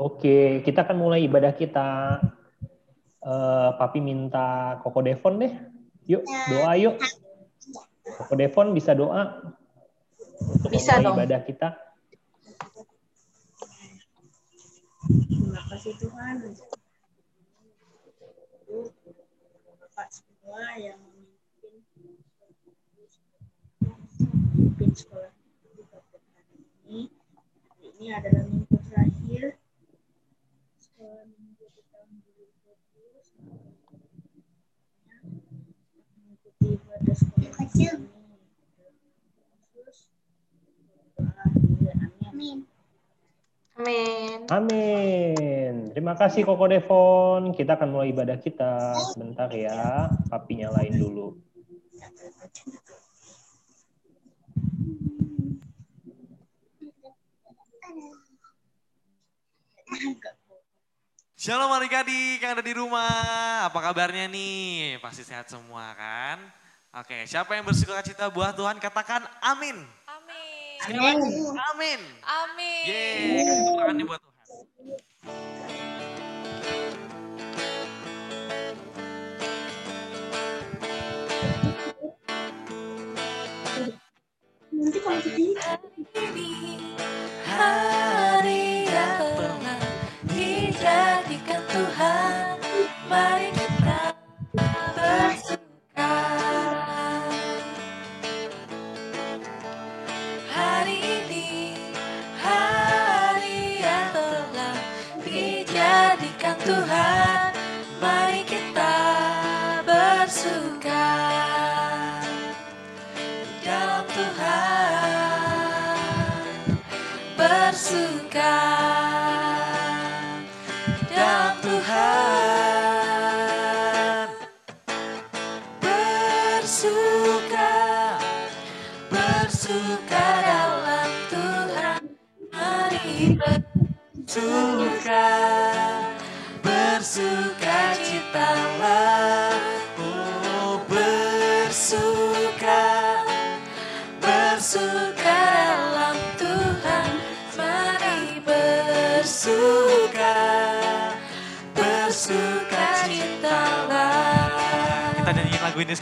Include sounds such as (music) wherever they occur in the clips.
Oke, kita akan mulai ibadah kita. Uh, Papi minta Koko Devon deh. Yuk, doa yuk. Koko Devon bisa doa untuk bisa dong. ibadah kita. Terima kasih Tuhan. Bapak semua yang memimpin sekolah hari ini. Hari ini adalah minggu terakhir sekolah minggu di tahun 2020. Mengikuti ibadah sekolah ini. Khusus doa, amin. Amin. Amin. Terima kasih Koko Devon. Kita akan mulai ibadah kita. Sebentar ya, papi nyalain dulu. Shalom adik-adik yang ada di rumah. Apa kabarnya nih? Pasti sehat semua kan? Oke, siapa yang bersuka cita buat Tuhan katakan amin. Amin. Lagi, amin. Amin. Yeay, kasih tepuk tangan nih buat Tuhan. Nanti kalau sedih, Tuhan. Hari ini hari yang telah dijadikan Tuhan.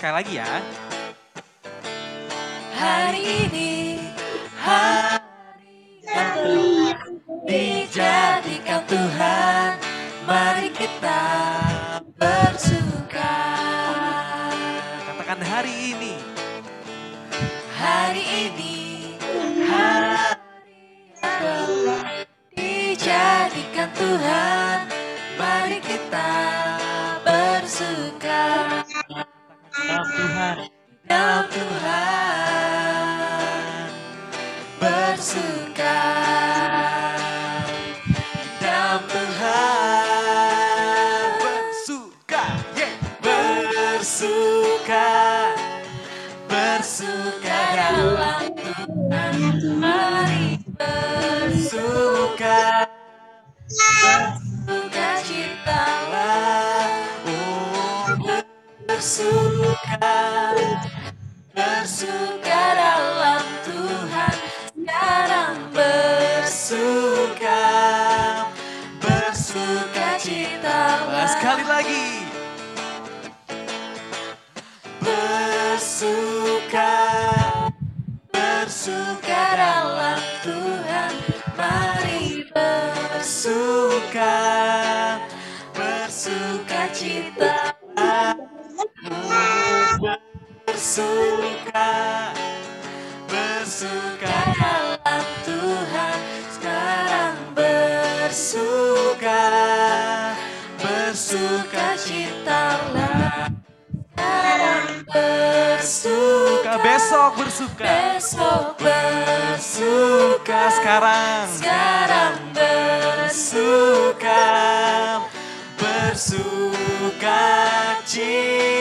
Sekali lagi ya. hari ini hari yang telah bersuka bersuka dalam Tuhan sekarang bersuka bersuka citalah Sekali lagi. bersuka bersuka dalam Tuhan mari bersuka bersuka bersuka dalam Tuhan sekarang bersuka bersuka citalah sekarang bersuka Besok bersuka. besok bersuka Sekarang. sekarang bersuka Bersuka cita.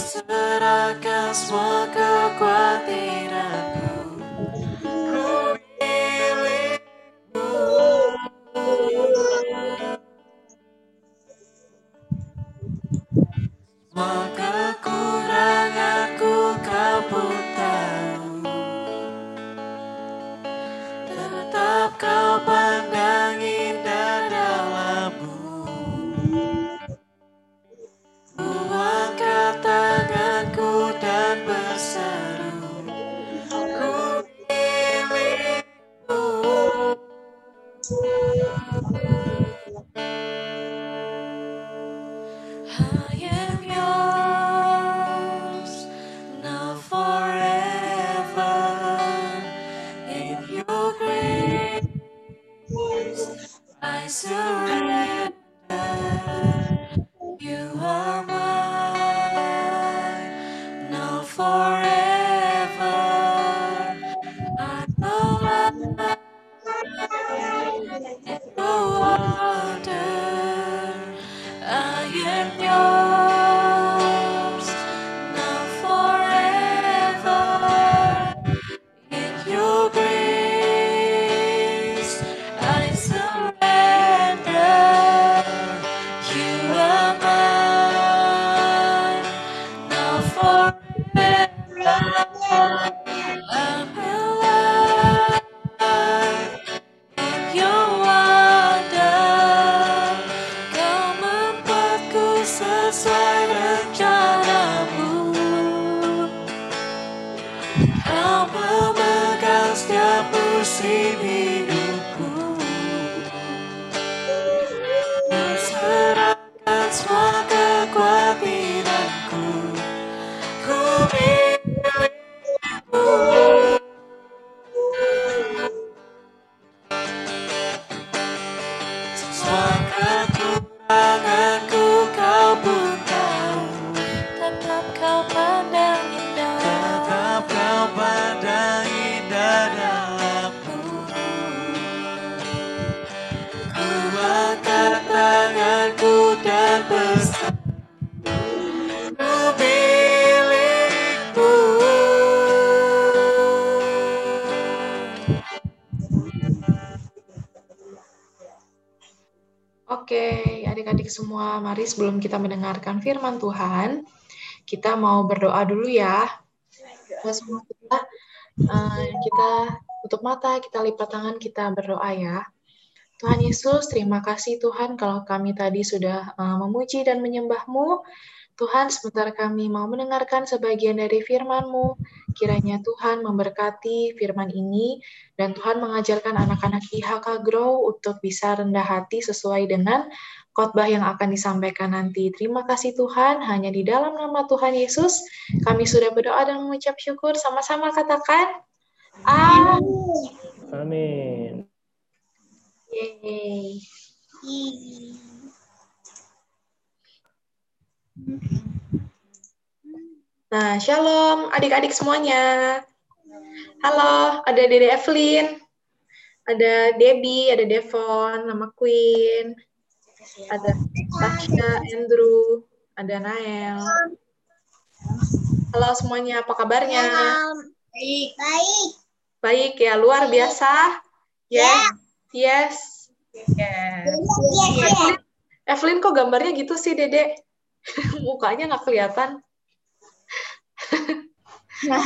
será que a I surrender. Apa memegang setiap mari sebelum kita mendengarkan firman Tuhan, kita mau berdoa dulu ya. Nah, semua kita, uh, kita tutup mata, kita lipat tangan, kita berdoa ya. Tuhan Yesus, terima kasih Tuhan kalau kami tadi sudah uh, memuji dan menyembah-Mu. Tuhan, sebentar kami mau mendengarkan sebagian dari firman-Mu. Kiranya Tuhan memberkati firman ini dan Tuhan mengajarkan anak-anak IHK Grow untuk bisa rendah hati sesuai dengan khotbah yang akan disampaikan nanti. Terima kasih Tuhan, hanya di dalam nama Tuhan Yesus kami sudah berdoa dan mengucap syukur. Sama-sama katakan, Amin. Amin. Yeay. Nah, shalom adik-adik semuanya. Halo, ada Dede Evelyn, ada Debbie, ada Devon, nama Queen, ada Tasha, Andrew, ada Nael. Halo semuanya, apa kabarnya? Baik. Baik. Baik ya, luar biasa. Yes. Yes. Yes. Evelyn, Evelyn kok gambarnya gitu sih, Dede? (laughs) Mukanya nggak kelihatan. Nah,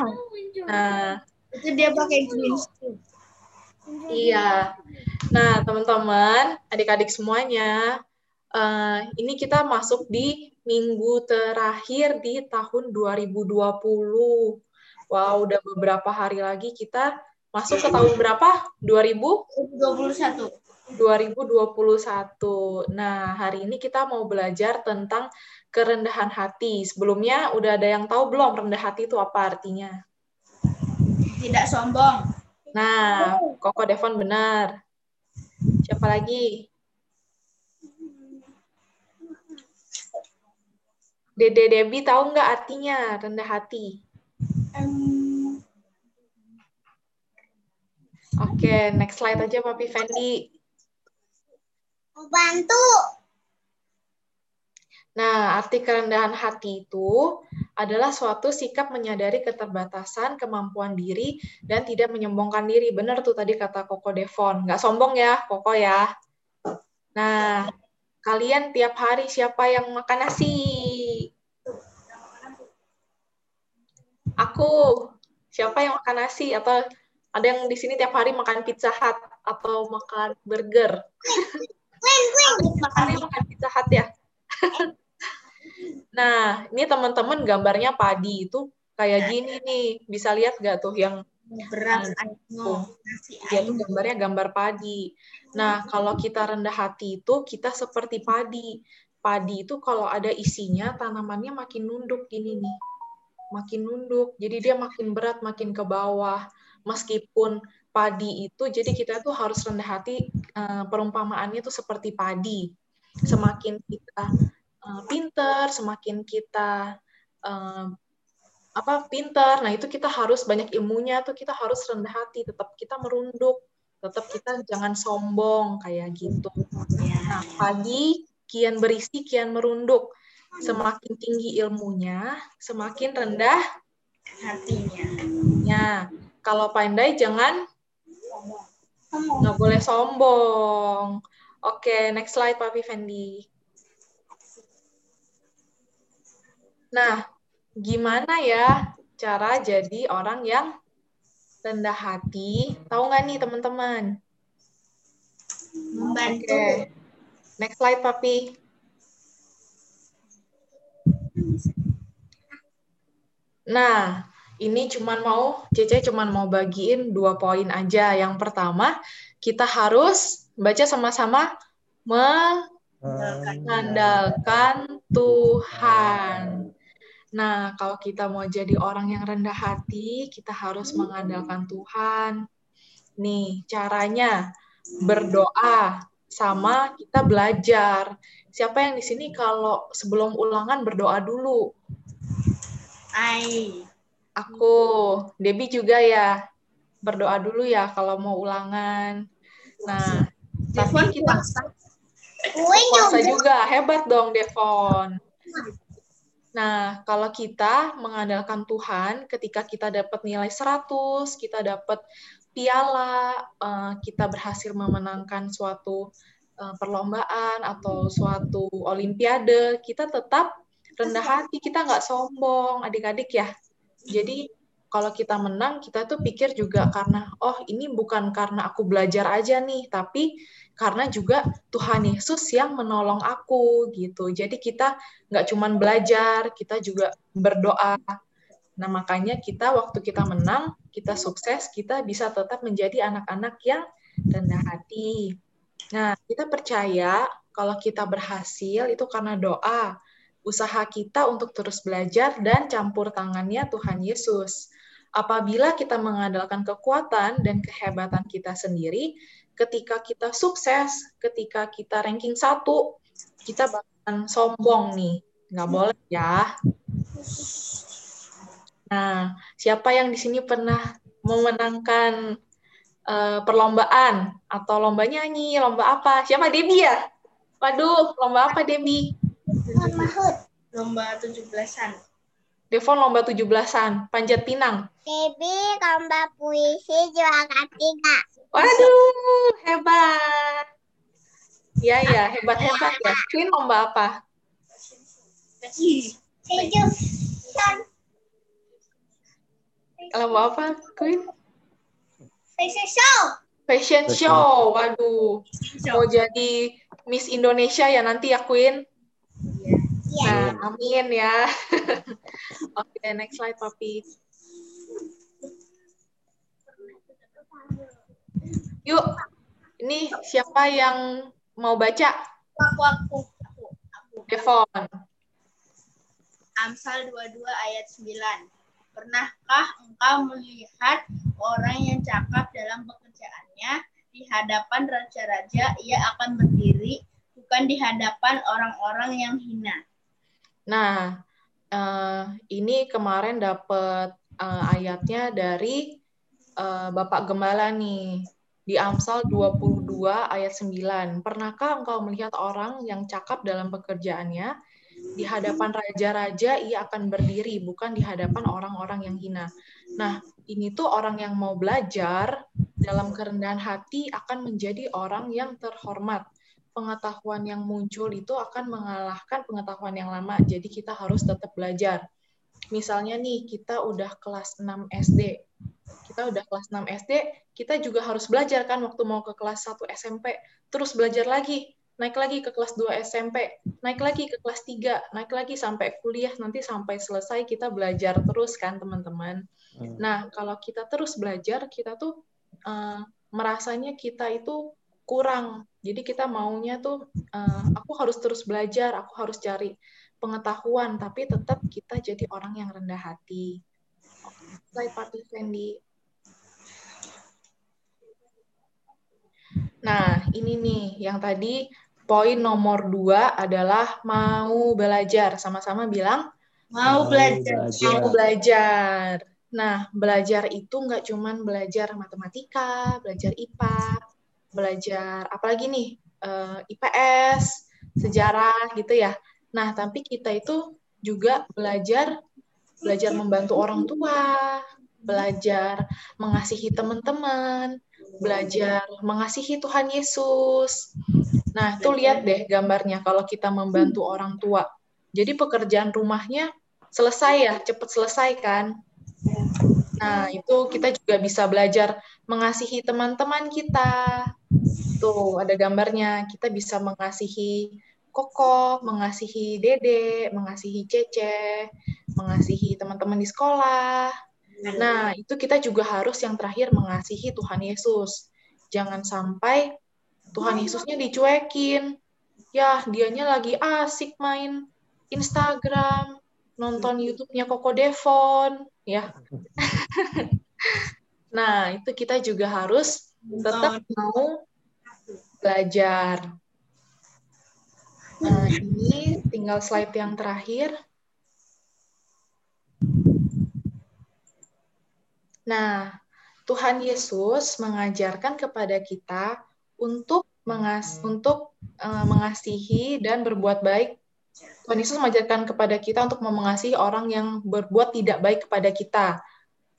Nah, itu dia pakai green screen. Iya. Nah, teman-teman, adik-adik semuanya, eh, ini kita masuk di minggu terakhir di tahun 2020. Wow, udah beberapa hari lagi kita masuk ke tahun berapa? 2000? 21. 2021. Nah, hari ini kita mau belajar tentang kerendahan hati. Sebelumnya udah ada yang tahu belum rendah hati itu apa artinya? Tidak sombong. Nah, Koko Devon benar. Siapa lagi? Dede Debbie tahu nggak artinya rendah hati? Oke, next slide aja Papi Fendi. Bantu. Nah, arti kerendahan hati itu adalah suatu sikap menyadari keterbatasan, kemampuan diri, dan tidak menyombongkan diri. Benar tuh tadi kata Koko Devon. Nggak sombong ya, Koko ya. Nah, kalian tiap hari siapa yang makan nasi? Aku. Siapa yang makan nasi? Atau ada yang di sini tiap hari makan pizza hut atau makan burger? Makan makan pizza hut ya? Nah, ini teman-teman gambarnya padi itu kayak gini nih. Bisa lihat nggak tuh yang Beras Tuh. aino. Nasi dia tuh gambarnya gambar padi. Nah, kalau kita rendah hati itu kita seperti padi. Padi itu kalau ada isinya tanamannya makin nunduk gini nih. Makin nunduk. Jadi dia makin berat, makin ke bawah. Meskipun padi itu jadi kita tuh harus rendah hati eh, perumpamaannya tuh seperti padi. Semakin kita eh, pinter, semakin kita eh, apa pinter. Nah, itu kita harus banyak ilmunya tuh kita harus rendah hati, tetap kita merunduk, tetap kita jangan sombong kayak gitu. Nah, pagi kian berisi kian merunduk. Semakin tinggi ilmunya, semakin rendah Hatinya. ya. Kalau pandai jangan nggak boleh sombong. Oke, next slide Papi Fendi. Nah, gimana ya cara jadi orang yang rendah hati? Tahu nggak nih teman-teman? Membantu. Oke. Next slide, Papi. Nah, ini cuman mau, Cece cuman mau bagiin dua poin aja. Yang pertama, kita harus baca sama-sama mengandalkan Tuhan. Nah, kalau kita mau jadi orang yang rendah hati, kita harus mengandalkan Tuhan. Nih, caranya berdoa sama kita belajar. Siapa yang di sini kalau sebelum ulangan berdoa dulu? Ai. Aku, Debbie juga ya. Berdoa dulu ya kalau mau ulangan. Nah, Devon tapi kita puasa juga. Hebat dong, Devon. Nah, kalau kita mengandalkan Tuhan, ketika kita dapat nilai 100, kita dapat piala, eh, kita berhasil memenangkan suatu eh, perlombaan atau suatu olimpiade, kita tetap rendah hati, kita nggak sombong, adik-adik ya. Jadi, kalau kita menang, kita tuh pikir juga karena, oh ini bukan karena aku belajar aja nih, tapi karena juga Tuhan Yesus yang menolong aku gitu. Jadi kita nggak cuman belajar, kita juga berdoa. Nah makanya kita waktu kita menang, kita sukses, kita bisa tetap menjadi anak-anak yang rendah hati. Nah kita percaya kalau kita berhasil itu karena doa, usaha kita untuk terus belajar dan campur tangannya Tuhan Yesus. Apabila kita mengandalkan kekuatan dan kehebatan kita sendiri, ketika kita sukses, ketika kita ranking satu, kita bakalan sombong nih. Nggak boleh ya. Nah, siapa yang di sini pernah memenangkan uh, perlombaan atau lomba nyanyi, lomba apa? Siapa Debbie ya? Waduh, lomba apa Debbie? Lomba 17-an. Devon lomba 17-an, panjat pinang. Debbie lomba puisi juara tiga. Waduh, hebat. Ya, ya, hebat-hebat ya. Queen lomba apa? Tujuh. Lomba apa, Queen? Fashion show. Fashion show. Waduh. Mau jadi Miss Indonesia ya nanti ya, Queen? Nah, amin ya. (laughs) Oke, next slide, Papi. Yuk, ini siapa yang mau baca? Aku, aku, aku, aku. Devon. Amsal 22 ayat 9. Pernahkah engkau melihat orang yang cakap dalam pekerjaannya di hadapan raja-raja ia akan berdiri bukan di hadapan orang-orang yang hina. Nah, uh, ini kemarin dapat uh, ayatnya dari uh, Bapak Gembala nih di Amsal 22 ayat 9. Pernahkah engkau melihat orang yang cakap dalam pekerjaannya di hadapan raja-raja ia akan berdiri bukan di hadapan orang-orang yang hina. Nah, ini tuh orang yang mau belajar dalam kerendahan hati akan menjadi orang yang terhormat. Pengetahuan yang muncul itu akan mengalahkan pengetahuan yang lama. Jadi kita harus tetap belajar. Misalnya nih, kita udah kelas 6 SD. Kita udah kelas 6 SD, kita juga harus belajar kan waktu mau ke kelas 1 SMP. Terus belajar lagi, naik lagi ke kelas 2 SMP, naik lagi ke kelas 3, naik lagi sampai kuliah, nanti sampai selesai kita belajar terus kan teman-teman. Hmm. Nah, kalau kita terus belajar, kita tuh uh, merasanya kita itu kurang. Jadi kita maunya tuh, uh, aku harus terus belajar, aku harus cari pengetahuan, tapi tetap kita jadi orang yang rendah hati. Slide Party Fendi. Nah, ini nih yang tadi poin nomor dua adalah mau belajar. Sama-sama bilang mau belajar. Mau belajar. Nah, belajar itu nggak cuma belajar matematika, belajar IPA, belajar apalagi nih uh, eh, IPS, sejarah gitu ya. Nah, tapi kita itu juga belajar belajar membantu orang tua, belajar mengasihi teman-teman, belajar mengasihi Tuhan Yesus. Nah, itu lihat deh gambarnya kalau kita membantu orang tua. Jadi pekerjaan rumahnya selesai ya, cepat selesai kan? Nah, itu kita juga bisa belajar mengasihi teman-teman kita. Tuh, ada gambarnya. Kita bisa mengasihi Koko, mengasihi Dede, mengasihi Cece, mengasihi teman-teman di sekolah, Nah, itu kita juga harus yang terakhir mengasihi Tuhan Yesus. Jangan sampai Tuhan Yesusnya dicuekin. Ya, dianya lagi asik main Instagram, nonton YouTube-nya Koko Devon, ya. (laughs) nah, itu kita juga harus tetap mau belajar. Nah, ini tinggal slide yang terakhir. Nah, Tuhan Yesus mengajarkan kepada kita untuk mengas untuk uh, mengasihi dan berbuat baik. Tuhan Yesus mengajarkan kepada kita untuk mengasihi orang yang berbuat tidak baik kepada kita.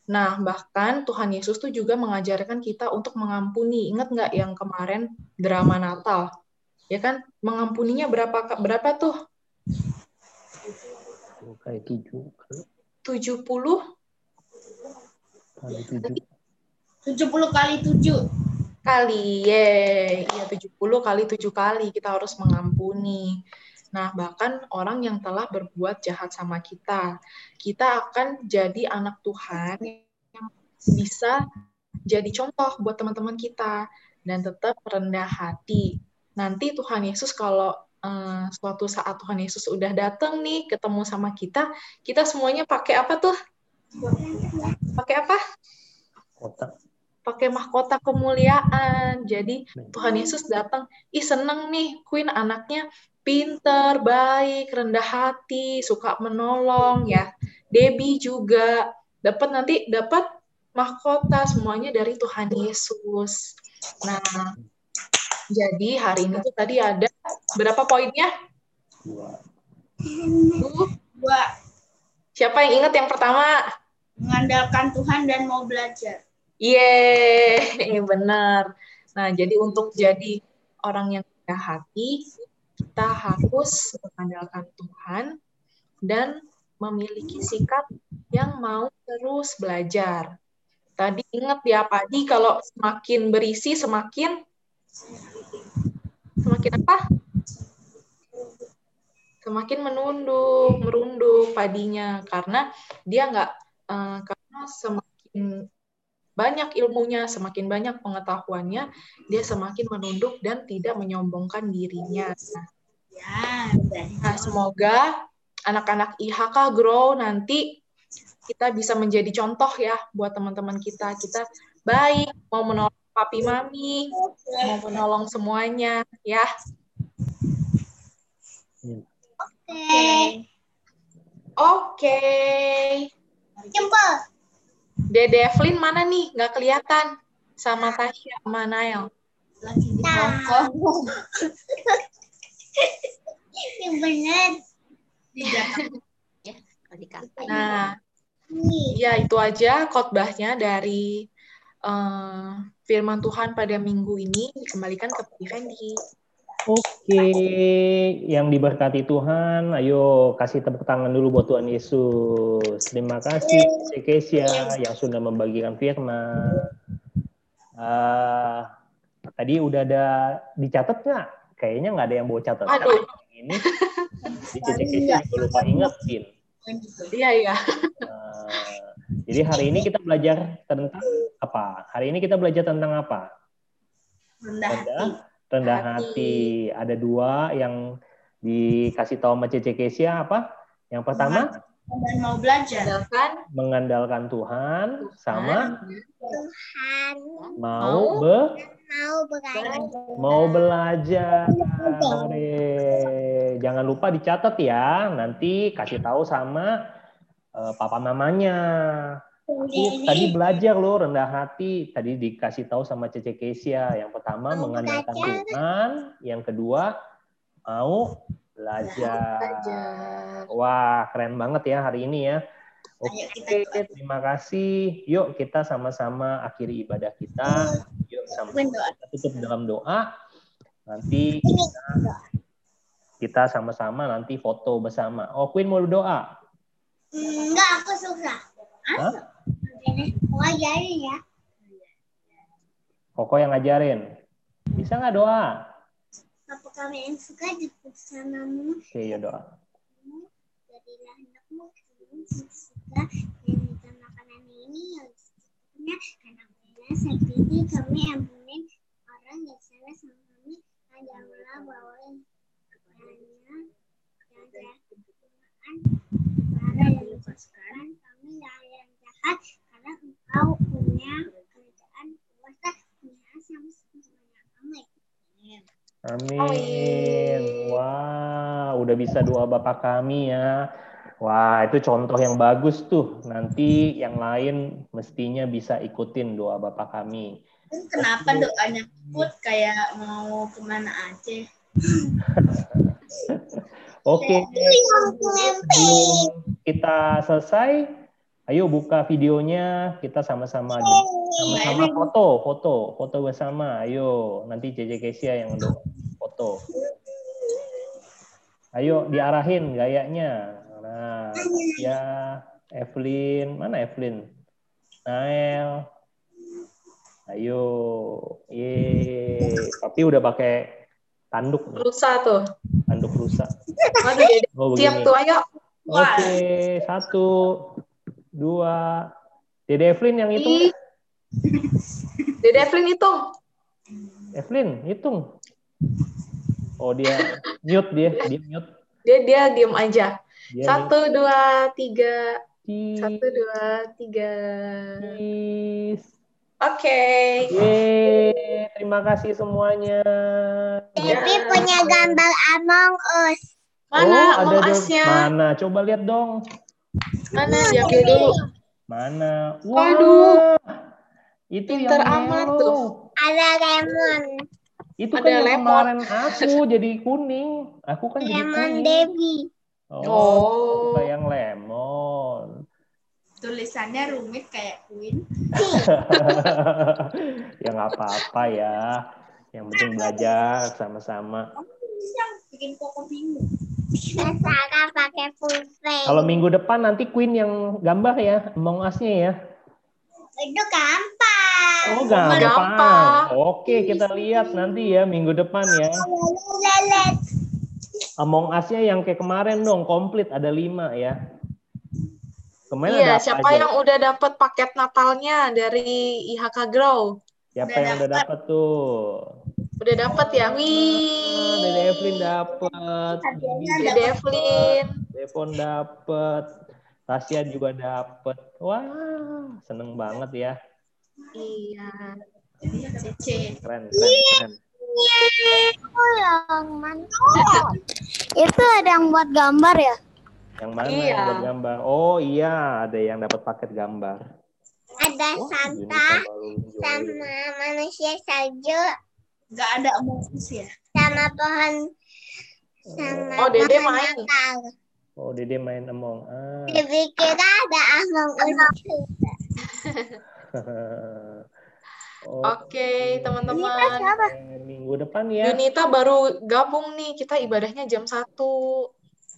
Nah, bahkan Tuhan Yesus tuh juga mengajarkan kita untuk mengampuni. Ingat nggak yang kemarin drama Natal? Ya kan? Mengampuninya berapa berapa tuh? Kayak tujuh. Tujuh puluh Kali tujuh. 70 kali 7. kali ye ya 70 kali 7 kali kita harus mengampuni nah bahkan orang yang telah berbuat jahat sama kita kita akan jadi anak Tuhan yang bisa jadi contoh buat teman-teman kita dan tetap rendah hati nanti Tuhan Yesus kalau eh, suatu saat Tuhan Yesus udah datang nih ketemu sama kita kita semuanya pakai apa tuh pakai apa Kotak. pakai mahkota kemuliaan. Jadi Tuhan Yesus datang, ih seneng nih Queen anaknya pinter, baik, rendah hati, suka menolong ya. Debbie juga dapat nanti dapat mahkota semuanya dari Tuhan Yesus. Nah, jadi hari ini tuh tadi ada berapa poinnya? Dua. Siapa yang ingat yang pertama? mengandalkan Tuhan dan mau belajar. Yeay, (laughs) benar. Nah, jadi untuk jadi orang yang rendah hati, kita harus mengandalkan Tuhan dan memiliki sikap yang mau terus belajar. Tadi ingat ya, Padi, kalau semakin berisi, semakin semakin apa? Semakin menunduk, merunduk padinya karena dia nggak eh, karena semakin banyak ilmunya, semakin banyak pengetahuannya, dia semakin menunduk dan tidak menyombongkan dirinya. Ya, Nah, semoga anak-anak IHK grow nanti kita bisa menjadi contoh ya buat teman-teman kita. Kita baik, mau menolong papi mami, mau menolong semuanya ya. Oke. Oke. Jempol. Dede Evelyn mana nih? Nggak kelihatan. Sama Tasya, sama Nael. Lagi di Hongkong. Yang benar. Tidak. Nah, ya itu aja khotbahnya dari eh, firman Tuhan pada minggu ini. Dikembalikan ke Pak Effendi. Oke, yang diberkati Tuhan, ayo kasih tepuk tangan dulu buat Tuhan Yesus. Terima kasih Cekesia yang sudah membagikan firman. Ah, tadi udah ada dicatat nggak? Kayaknya nggak ada yang bawa catat. Aduh. Ini di Cekesia juga lupa ingetin. Iya, iya. Ah, jadi hari ini kita belajar tentang apa? Hari ini kita belajar tentang apa? Rendah hati. rendah hati. Ada dua yang dikasih tahu sama Cece Kesia apa? Yang pertama Dan mau belajar. Andalkan mengandalkan Tuhan sama Tuhan mau be mau belajar. mau belajar. Jangan lupa dicatat ya. Nanti kasih tahu sama eh, papa mamanya. Aku tadi belajar loh rendah hati. Tadi dikasih tahu sama Cece Kesia. Yang pertama Mau mengandalkan. Tuhan. Yang kedua mau belajar. belajar. Wah keren banget ya hari ini ya. Oke, terima kasih. Yuk kita sama-sama akhiri ibadah kita. Sama kita tutup dalam doa. Nanti kita, kita sama-sama nanti foto bersama. Oh Queen mau doa? Enggak, aku susah. Hah? Mau ajarin ya. Koko yang ngajarin. Bisa nggak doa? Apa kami yang suka bersamamu Oke, yuk doa. jadilah anakmu kami suka dan minta makanan ini yang secukupnya karena sakit kami ampunin orang yang salah sama kami janganlah bawa yang kepadanya yang jahat kepada yang sekarang kami dari yang jahat karena engkau punya kerajaan kuasa punya sama semuanya kami Amin. Wah, udah bisa doa Bapak kami ya. Wah, itu contoh yang bagus tuh. Nanti yang lain mestinya bisa ikutin doa Bapak kami. Kenapa doanya put kayak mau ke mana aja? (laughs) Oke, sebelum kita selesai, ayo buka videonya. Kita sama-sama sama-sama foto, foto, foto bersama. Ayo, nanti JJ Kesia yang foto. Ayo diarahin gayanya. Nah, ya Evelyn, mana Evelyn? Nael. Ayo. Ye. Papi udah pakai tanduk Rusa tuh. tanduk rusak. Aduh, Dede. Oh, Siap tuh, ayo. Oke, satu, dua. Dede Evelyn yang hitung. Ih. Dede Evelyn hitung. Evelyn, hitung. Oh, dia mute dia, (laughs) dia mute. Dia dia diem aja. Dia Satu, dua, tiga. mute. Satu, dua, tiga. Cheese. Oke. Yeay, terima kasih semuanya. Devi punya gambar Among Us. Mana oh, Among ada Us-nya? Mana? Coba lihat dong. Mana diambil dulu. Mana? Waduh. Itu Pinter yang amat tuh. Ada lemon. Itu Ada kan yang lemon. kemarin aku (laughs) jadi kuning. Aku kan jadi Lemon kuning. Devi. Oh, Oh. suka yang lemon. Tulisannya rumit kayak Queen. (laughs) ya nggak apa-apa ya. Yang penting belajar sama-sama. Yang bikin koko bingung. Sarah pakai full face. Kalau minggu depan nanti Queen yang gambar ya, Among Us-nya ya. Itu gampang. Oh, gampang. gampang. Oke, kita lihat nanti ya minggu depan ya. Lelet. Among Us-nya yang kayak kemarin dong, komplit ada lima ya. Kemarin Iya, ada apa siapa aja? yang udah dapat paket Natalnya dari IHK Grow? Siapa Udah yang udah dapet. dapat tuh? Udah dapat ya? Ah, Wih. Dede Evelyn dapat, Dede Evelyn. Devon dapat, Tasya juga dapat. Wah, seneng banget ya. Iya. Cece. Keren, keren, keren. Yang mantap. Itu ada yang buat gambar ya? Yang mana Iya. yang buat gambar? Oh iya, ada yang dapat paket gambar. Ada Wah, Santa sama manusia salju Nggak ada Us ya? sama pohon sama Oh, Dede main. Natal. Oh, Dede main Among Us. Devi kira ada Among Us. (laughs) Oke, teman-teman. minggu depan ya. Yunita baru gabung nih. Kita ibadahnya jam 1.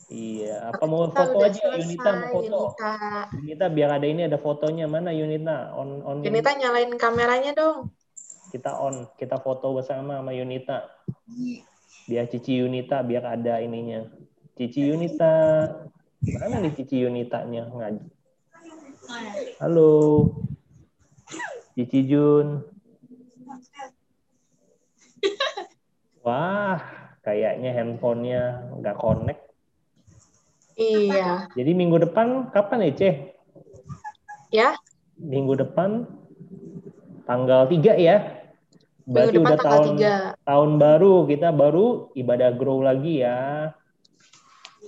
Iya, apa mau Kita foto aja Yunita mau selesai, foto. Yunita. Yunita biar ada ini ada fotonya mana Yunita on on Yunita nyalain kameranya dong. kita on kita foto bersama sama Yunita biar Cici Yunita biar ada ininya Cici Yunita mana nih Cici Yunitanya ngaji halo Cici Jun wah kayaknya handphonenya nggak connect Iya. jadi minggu depan kapan ya Ceh Ya, minggu depan tanggal 3 ya. Berarti minggu depan udah tanggal tahun 3. tahun baru kita baru ibadah grow lagi ya.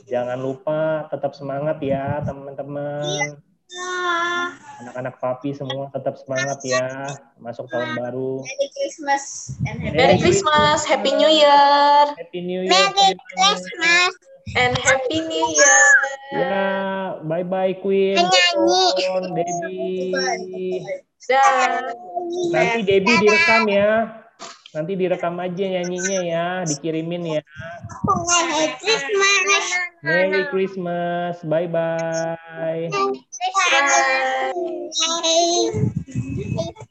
Jangan lupa tetap semangat ya teman-teman. Anak-anak papi semua tetap semangat ya masuk tahun baru. Merry Christmas and Happy Merry Christmas, Happy New Year, Happy New Year. Merry. Christmas. and Happy New Year. Ya, bye bye Queen. Penyanyi. Debbie. Dah. Nanti Debbie direkam ya. Nanti direkam aja nyanyinya ya, dikirimin ya. Merry Christmas. Merry Christmas. Bye bye. Merry Christmas.